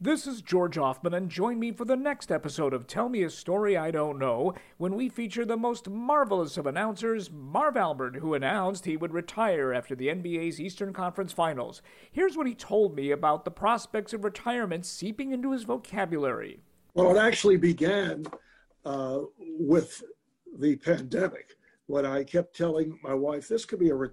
This is George Hoffman, and join me for the next episode of Tell Me a Story I Don't Know when we feature the most marvelous of announcers, Marv Albert, who announced he would retire after the NBA's Eastern Conference Finals. Here's what he told me about the prospects of retirement seeping into his vocabulary. Well, it actually began uh, with the pandemic when I kept telling my wife this could be a re-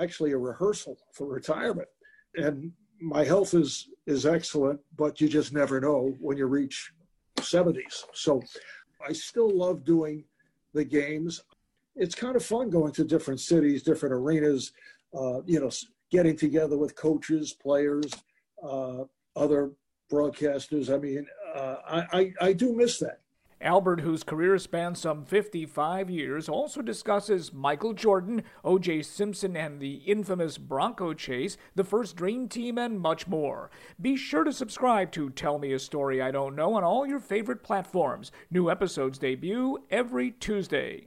actually a rehearsal for retirement. And my health is is excellent, but you just never know when you reach 70s. So I still love doing the games. It's kind of fun going to different cities, different arenas, uh, you know, getting together with coaches, players, uh, other broadcasters. I mean, uh, I, I, I do miss that. Albert, whose career spans some 55 years, also discusses Michael Jordan, O.J. Simpson, and the infamous Bronco chase, the first Dream Team, and much more. Be sure to subscribe to Tell Me a Story I Don't Know on all your favorite platforms. New episodes debut every Tuesday.